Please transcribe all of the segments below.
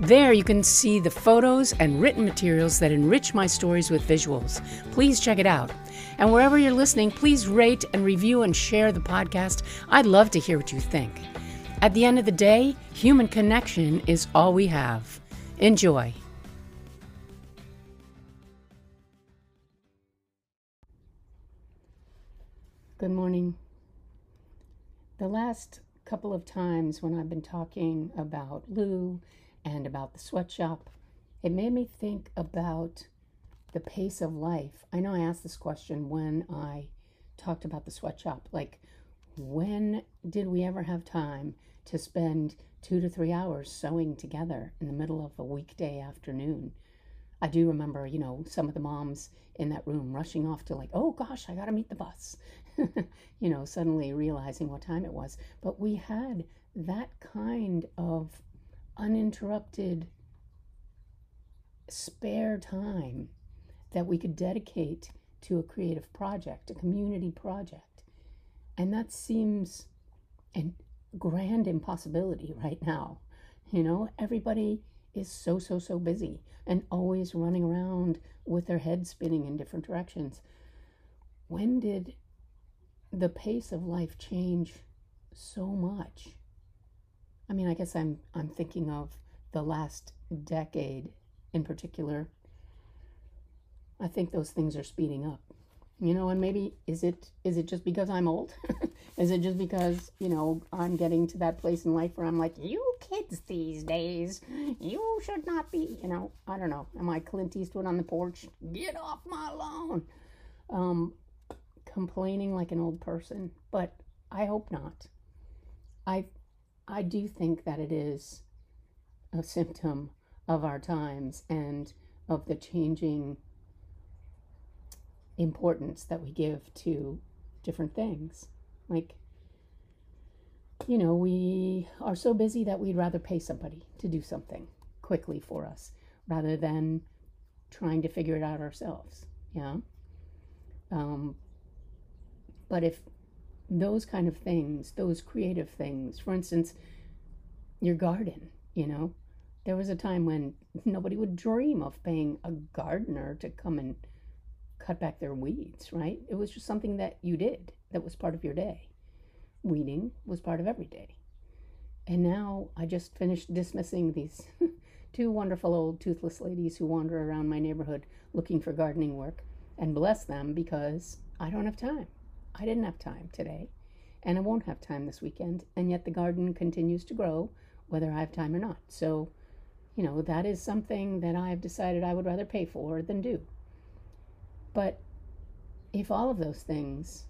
There you can see the photos and written materials that enrich my stories with visuals. Please check it out. And wherever you're listening, please rate and review and share the podcast. I'd love to hear what you think. At the end of the day, human connection is all we have. Enjoy. Good morning. The last couple of times when I've been talking about Lou and about the sweatshop, it made me think about the pace of life. I know I asked this question when I talked about the sweatshop. Like, when did we ever have time to spend two to three hours sewing together in the middle of a weekday afternoon? I do remember, you know, some of the moms in that room rushing off to, like, oh gosh, I got to meet the bus, you know, suddenly realizing what time it was. But we had that kind of uninterrupted spare time that we could dedicate to a creative project, a community project. And that seems a grand impossibility right now. You know, everybody is so, so, so busy and always running around with their heads spinning in different directions. When did the pace of life change so much? I mean, I guess I'm I'm thinking of the last decade in particular. I think those things are speeding up. You know, and maybe is it is it just because I'm old? is it just because, you know, I'm getting to that place in life where I'm like, you kids these days, you should not be, you know, I don't know. Am I Clint Eastwood on the porch? Get off my lawn. Um complaining like an old person, but I hope not. I I do think that it is a symptom of our times and of the changing importance that we give to different things. Like, you know, we are so busy that we'd rather pay somebody to do something quickly for us rather than trying to figure it out ourselves. Yeah. Um, but if those kind of things, those creative things. For instance, your garden, you know, there was a time when nobody would dream of paying a gardener to come and cut back their weeds, right? It was just something that you did that was part of your day. Weeding was part of every day. And now I just finished dismissing these two wonderful old toothless ladies who wander around my neighborhood looking for gardening work. And bless them because I don't have time. I didn't have time today, and I won't have time this weekend, and yet the garden continues to grow whether I have time or not. So, you know, that is something that I've decided I would rather pay for than do. But if all of those things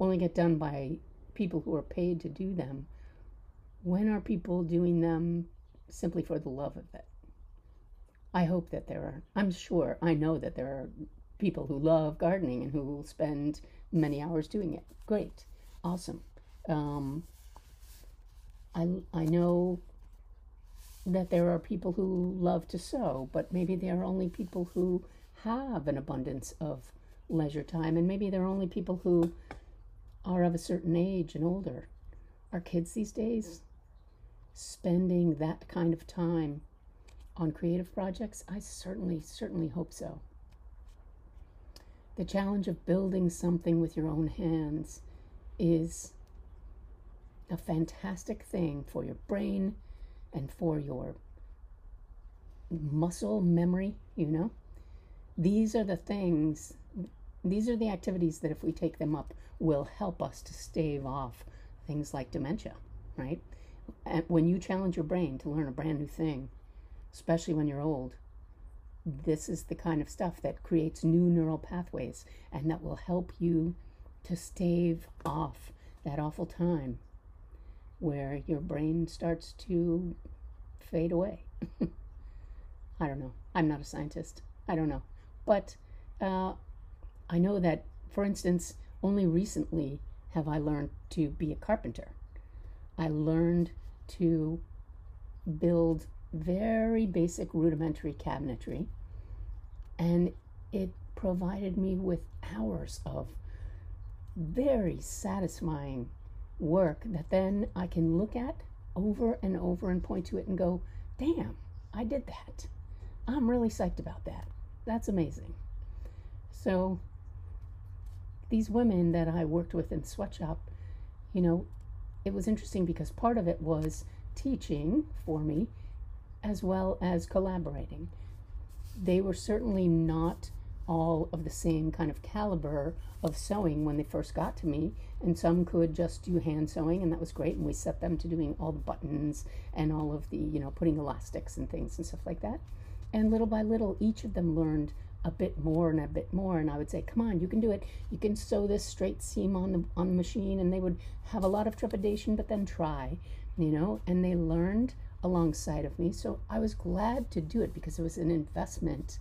only get done by people who are paid to do them, when are people doing them simply for the love of it? I hope that there are, I'm sure, I know that there are people who love gardening and who will spend many hours doing it. Great, awesome. Um, I, I know that there are people who love to sew, but maybe they are only people who have an abundance of leisure time, and maybe they're only people who are of a certain age and older. Are kids these days spending that kind of time on creative projects? I certainly, certainly hope so. The challenge of building something with your own hands is a fantastic thing for your brain and for your muscle memory, you know. These are the things, these are the activities that, if we take them up, will help us to stave off things like dementia, right? And when you challenge your brain to learn a brand new thing, especially when you're old, this is the kind of stuff that creates new neural pathways and that will help you to stave off that awful time where your brain starts to fade away. I don't know. I'm not a scientist. I don't know. But uh, I know that, for instance, only recently have I learned to be a carpenter. I learned to build very basic rudimentary cabinetry, and it provided me with hours of very satisfying work that then I can look at over and over and point to it and go, damn, I did that. I'm really psyched about that. That's amazing. So, these women that I worked with in sweatshop, you know, it was interesting because part of it was teaching for me as well as collaborating. They were certainly not all of the same kind of caliber of sewing when they first got to me. And some could just do hand sewing and that was great and we set them to doing all the buttons and all of the you know putting elastics and things and stuff like that. And little by little each of them learned a bit more and a bit more and I would say come on you can do it. You can sew this straight seam on the on the machine and they would have a lot of trepidation but then try you know? And they learned alongside of me so I was glad to do it because it was an investment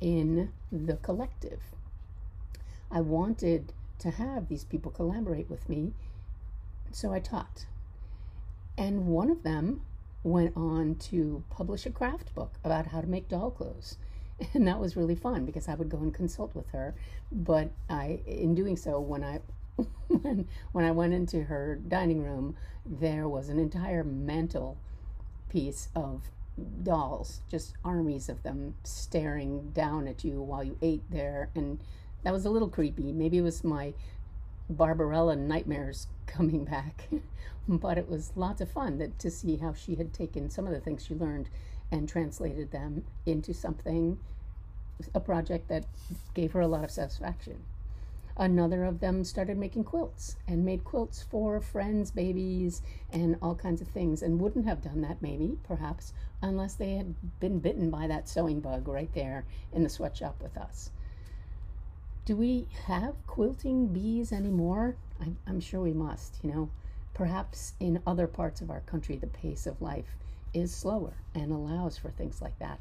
in the collective. I wanted to have these people collaborate with me, so I taught. And one of them went on to publish a craft book about how to make doll clothes. And that was really fun because I would go and consult with her. But I, in doing so, when I when, when I went into her dining room, there was an entire mantle piece of dolls, just armies of them staring down at you while you ate there. And that was a little creepy. Maybe it was my Barbarella nightmares coming back. but it was lots of fun that, to see how she had taken some of the things she learned and translated them into something, a project that gave her a lot of satisfaction. Another of them started making quilts and made quilts for friends' babies and all kinds of things, and wouldn't have done that maybe, perhaps, unless they had been bitten by that sewing bug right there in the sweatshop with us. Do we have quilting bees anymore? I'm, I'm sure we must, you know. Perhaps in other parts of our country, the pace of life is slower and allows for things like that.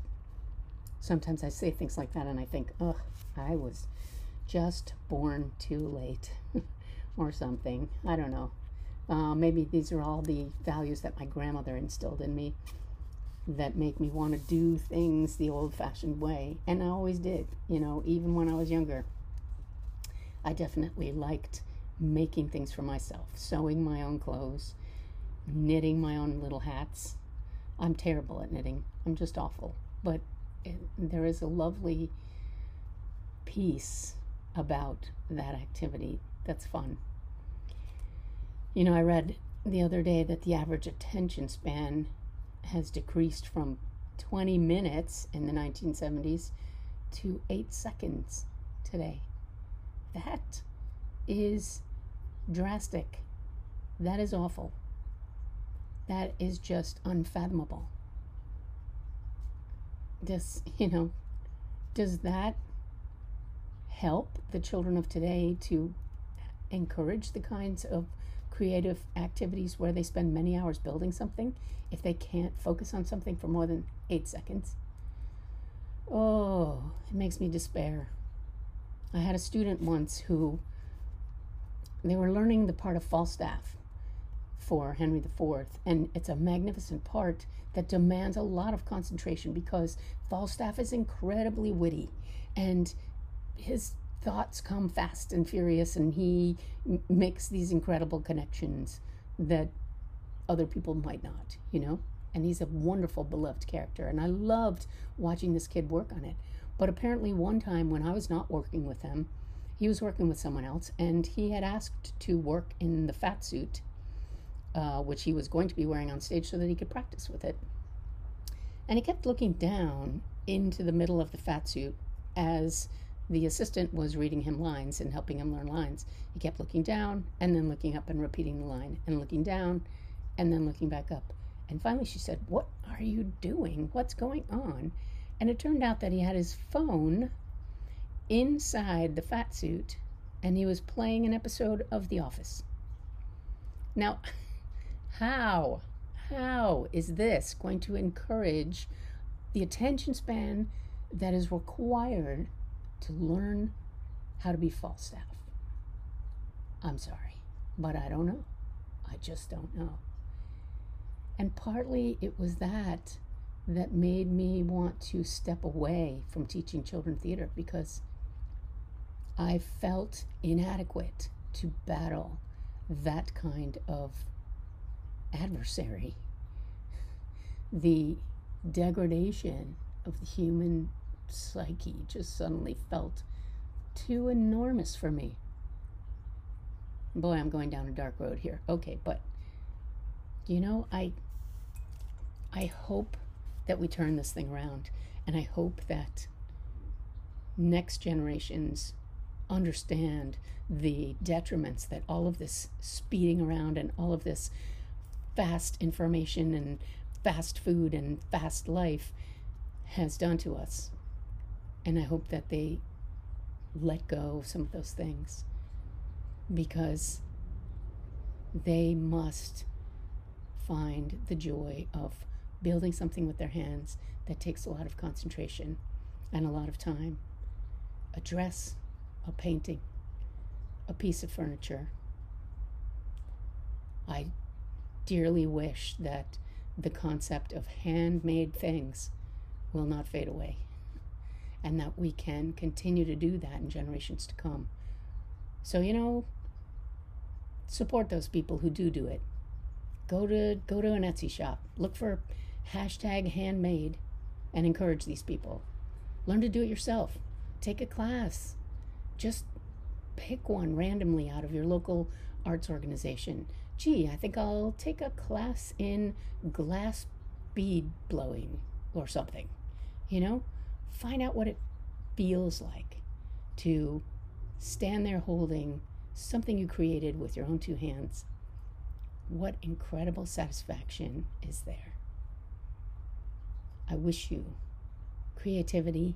Sometimes I say things like that and I think, ugh, I was just born too late or something. I don't know. Uh, maybe these are all the values that my grandmother instilled in me that make me want to do things the old fashioned way. And I always did, you know, even when I was younger. I definitely liked making things for myself, sewing my own clothes, knitting my own little hats. I'm terrible at knitting, I'm just awful. But it, there is a lovely peace about that activity that's fun. You know, I read the other day that the average attention span has decreased from 20 minutes in the 1970s to 8 seconds today. That is drastic. That is awful. That is just unfathomable. Does, you know, does that help the children of today to encourage the kinds of creative activities where they spend many hours building something if they can't focus on something for more than eight seconds. Oh, it makes me despair. I had a student once who they were learning the part of Falstaff for Henry IV, and it's a magnificent part that demands a lot of concentration because Falstaff is incredibly witty and his thoughts come fast and furious, and he m- makes these incredible connections that other people might not, you know? And he's a wonderful, beloved character. And I loved watching this kid work on it. But apparently, one time when I was not working with him, he was working with someone else, and he had asked to work in the fat suit, uh, which he was going to be wearing on stage so that he could practice with it. And he kept looking down into the middle of the fat suit as the assistant was reading him lines and helping him learn lines. He kept looking down and then looking up and repeating the line and looking down and then looking back up. And finally she said, What are you doing? What's going on? And it turned out that he had his phone inside the fat suit and he was playing an episode of The Office. Now, how, how is this going to encourage the attention span that is required to learn how to be Falstaff. I'm sorry, but I don't know. I just don't know. And partly it was that that made me want to step away from teaching children theater because I felt inadequate to battle that kind of adversary. The degradation of the human psyche just suddenly felt too enormous for me. Boy, I'm going down a dark road here. Okay, but you know, I I hope that we turn this thing around and I hope that next generations understand the detriments that all of this speeding around and all of this fast information and fast food and fast life has done to us. And I hope that they let go of some of those things because they must find the joy of building something with their hands that takes a lot of concentration and a lot of time. A dress, a painting, a piece of furniture. I dearly wish that the concept of handmade things will not fade away and that we can continue to do that in generations to come. So, you know, support those people who do do it. Go to go to an Etsy shop. Look for hashtag handmade and encourage these people. Learn to do it yourself. Take a class. Just pick one randomly out of your local arts organization. Gee, I think I'll take a class in glass bead blowing or something. You know, find out what it feels like to stand there holding something you created with your own two hands. What incredible satisfaction is there? I wish you creativity,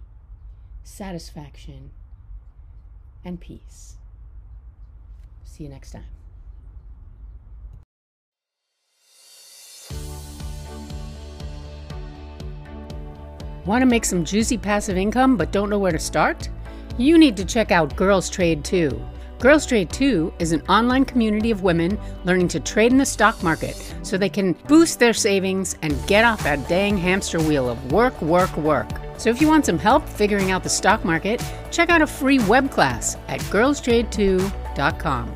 satisfaction, and peace. See you next time. Want to make some juicy passive income but don't know where to start? You need to check out Girls Trade 2. Girls Trade 2 is an online community of women learning to trade in the stock market so they can boost their savings and get off that dang hamster wheel of work, work, work. So if you want some help figuring out the stock market, check out a free web class at girlstrade2.com.